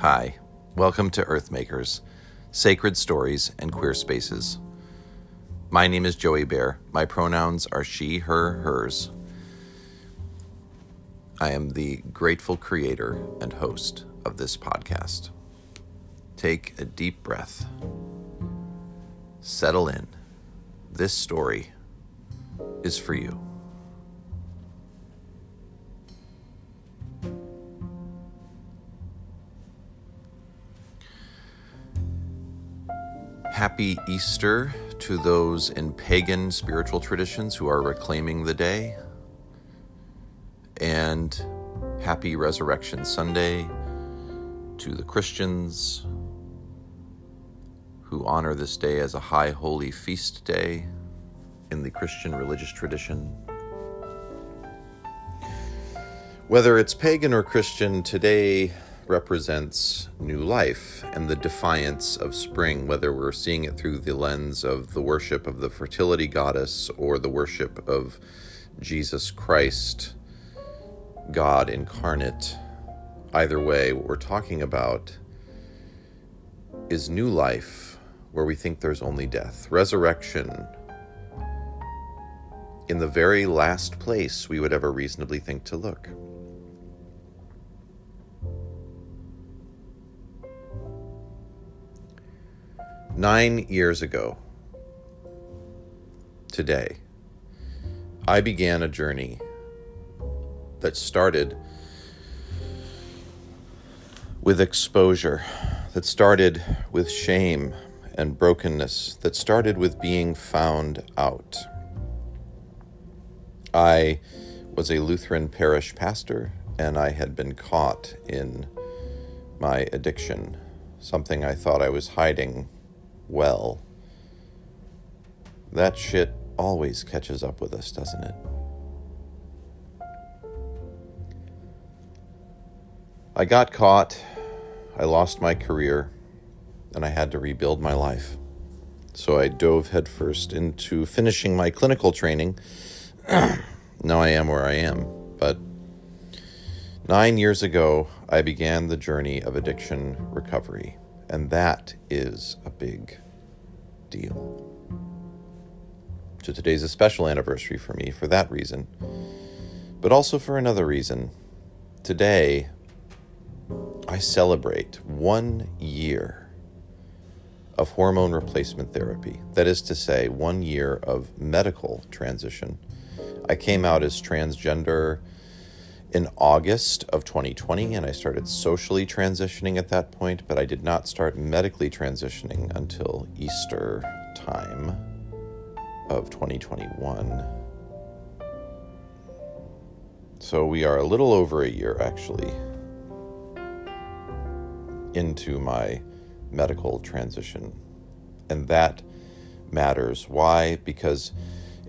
Hi, welcome to Earthmakers, Sacred Stories and Queer Spaces. My name is Joey Bear. My pronouns are she, her, hers. I am the grateful creator and host of this podcast. Take a deep breath. Settle in. This story is for you. Happy Easter to those in pagan spiritual traditions who are reclaiming the day. And happy Resurrection Sunday to the Christians who honor this day as a high holy feast day in the Christian religious tradition. Whether it's pagan or Christian, today represents new life and the defiance of spring, whether we're seeing it through the lens of the worship of the fertility goddess or the worship of Jesus Christ, God incarnate. Either way, what we're talking about is new life where we think there's only death, resurrection in the very last place we would ever reasonably think to look. Nine years ago, today, I began a journey that started with exposure, that started with shame and brokenness, that started with being found out. I was a Lutheran parish pastor, and I had been caught in my addiction, something I thought I was hiding well. That shit always catches up with us, doesn't it? I got caught, I lost my career, and I had to rebuild my life. So I dove headfirst into finishing my clinical training. now I am where I am, but nine years ago, I began the journey of addiction recovery. And that is a big deal. So today's a special anniversary for me for that reason, but also for another reason. Today, I celebrate one year of hormone replacement therapy. That is to say, one year of medical transition. I came out as transgender in August of 2020, and I started socially transitioning at that point, but I did not start medically transitioning until Easter time of 2021. So we are a little over a year actually into my medical transition. And that matters. Why? Because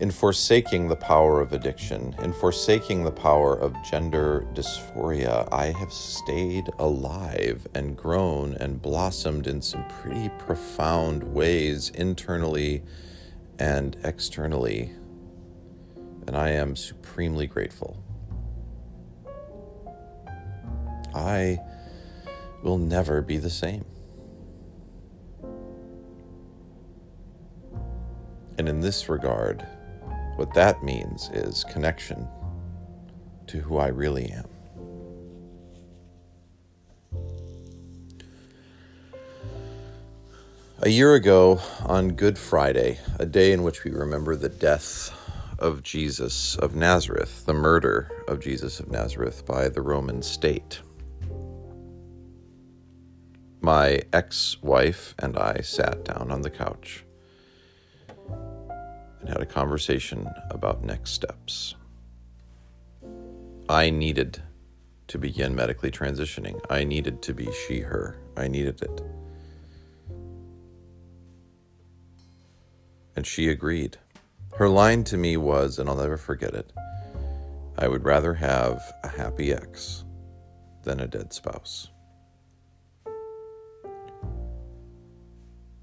in forsaking the power of addiction, in forsaking the power of gender dysphoria, I have stayed alive and grown and blossomed in some pretty profound ways internally and externally. And I am supremely grateful. I will never be the same. And in this regard, what that means is connection to who I really am. A year ago, on Good Friday, a day in which we remember the death of Jesus of Nazareth, the murder of Jesus of Nazareth by the Roman state, my ex wife and I sat down on the couch and had a conversation about next steps. I needed to begin medically transitioning. I needed to be she, her. I needed it. And she agreed. Her line to me was, and I'll never forget it I would rather have a happy ex than a dead spouse.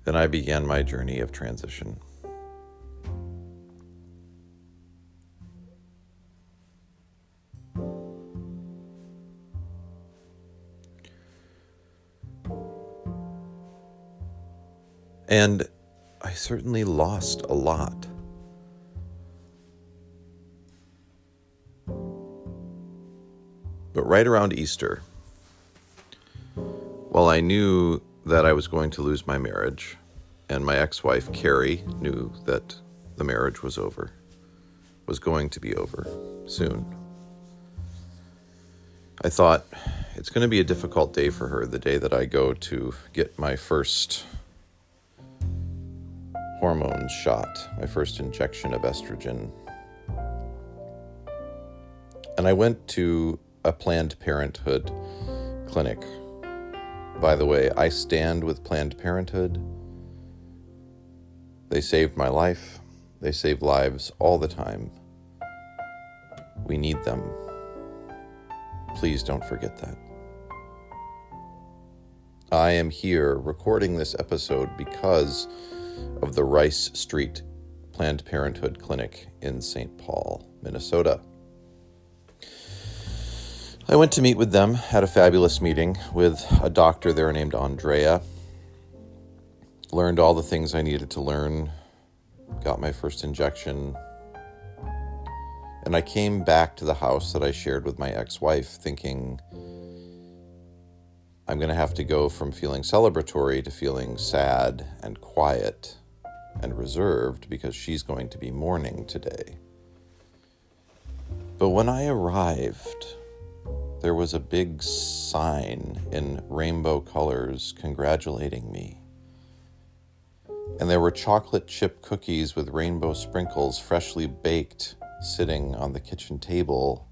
Then I began my journey of transition. And I certainly lost a lot. But right around Easter, while I knew that I was going to lose my marriage, and my ex wife, Carrie, knew that the marriage was over, was going to be over soon. I thought it's going to be a difficult day for her the day that I go to get my first hormone shot, my first injection of estrogen. And I went to a Planned Parenthood clinic. By the way, I stand with Planned Parenthood. They saved my life. They save lives all the time. We need them. Please don't forget that. I am here recording this episode because of the Rice Street Planned Parenthood Clinic in St. Paul, Minnesota. I went to meet with them, had a fabulous meeting with a doctor there named Andrea. Learned all the things I needed to learn, got my first injection, and I came back to the house that I shared with my ex wife thinking, I'm going to have to go from feeling celebratory to feeling sad and quiet and reserved because she's going to be mourning today. But when I arrived, there was a big sign in rainbow colors congratulating me. And there were chocolate chip cookies with rainbow sprinkles freshly baked sitting on the kitchen table.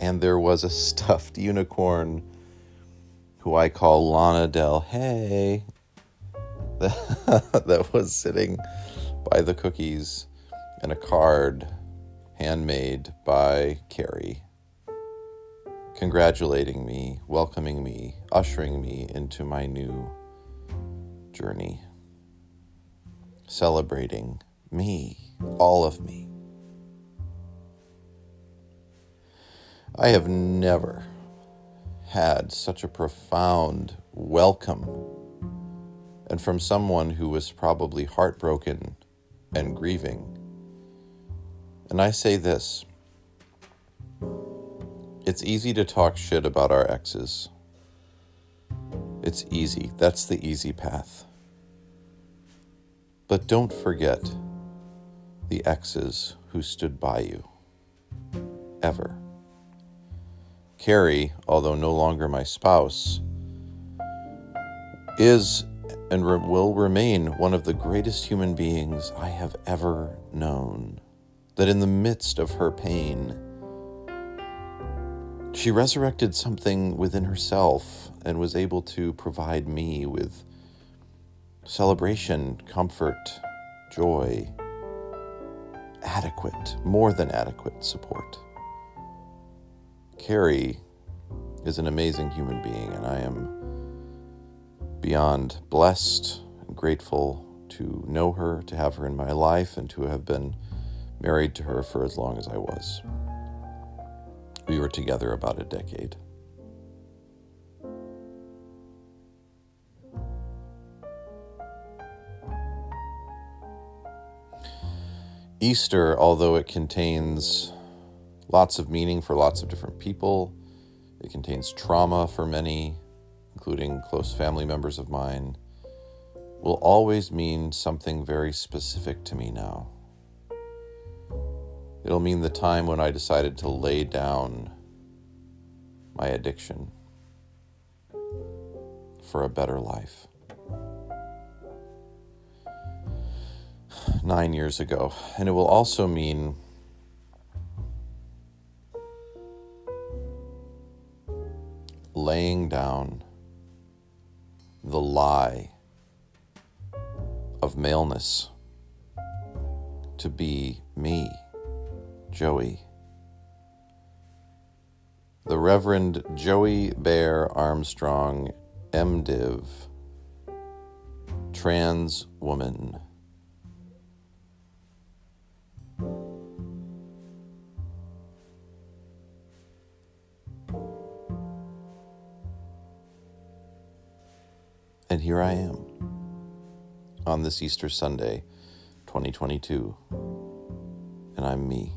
And there was a stuffed unicorn who I call Lana Del Hey that was sitting by the cookies and a card handmade by Carrie congratulating me, welcoming me, ushering me into my new journey celebrating me, all of me. I have never had such a profound welcome, and from someone who was probably heartbroken and grieving. And I say this it's easy to talk shit about our exes. It's easy. That's the easy path. But don't forget the exes who stood by you. Ever. Carrie, although no longer my spouse, is and re- will remain one of the greatest human beings I have ever known. That in the midst of her pain, she resurrected something within herself and was able to provide me with celebration, comfort, joy, adequate, more than adequate support. Carrie is an amazing human being, and I am beyond blessed and grateful to know her, to have her in my life, and to have been married to her for as long as I was. We were together about a decade. Easter, although it contains lots of meaning for lots of different people, it contains trauma for many, including close family members of mine, will always mean something very specific to me now. It'll mean the time when I decided to lay down my addiction for a better life. nine years ago. And it will also mean laying down the lie of maleness to be me, Joey. The Reverend Joey Bear Armstrong, MDiv, trans woman. And here I am on this Easter Sunday, 2022. And I'm me.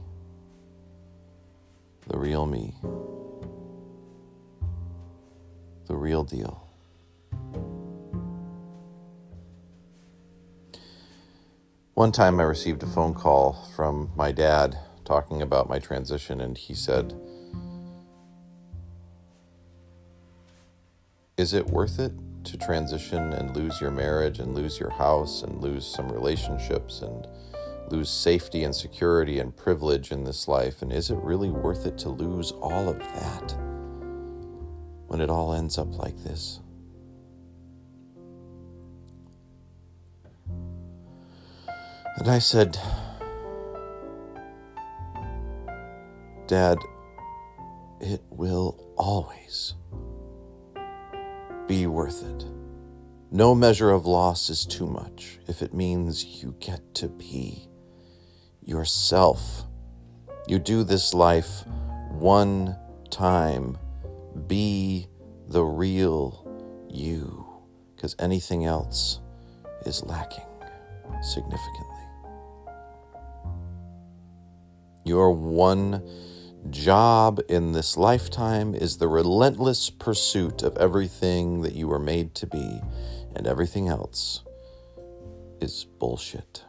The real me. The real deal. One time I received a phone call from my dad talking about my transition, and he said, Is it worth it to transition and lose your marriage and lose your house and lose some relationships and lose safety and security and privilege in this life? And is it really worth it to lose all of that when it all ends up like this? And I said, Dad, it will always be worth it. No measure of loss is too much if it means you get to be yourself. You do this life one time. Be the real you, because anything else is lacking significantly. You are one job in this lifetime is the relentless pursuit of everything that you were made to be, and everything else is bullshit.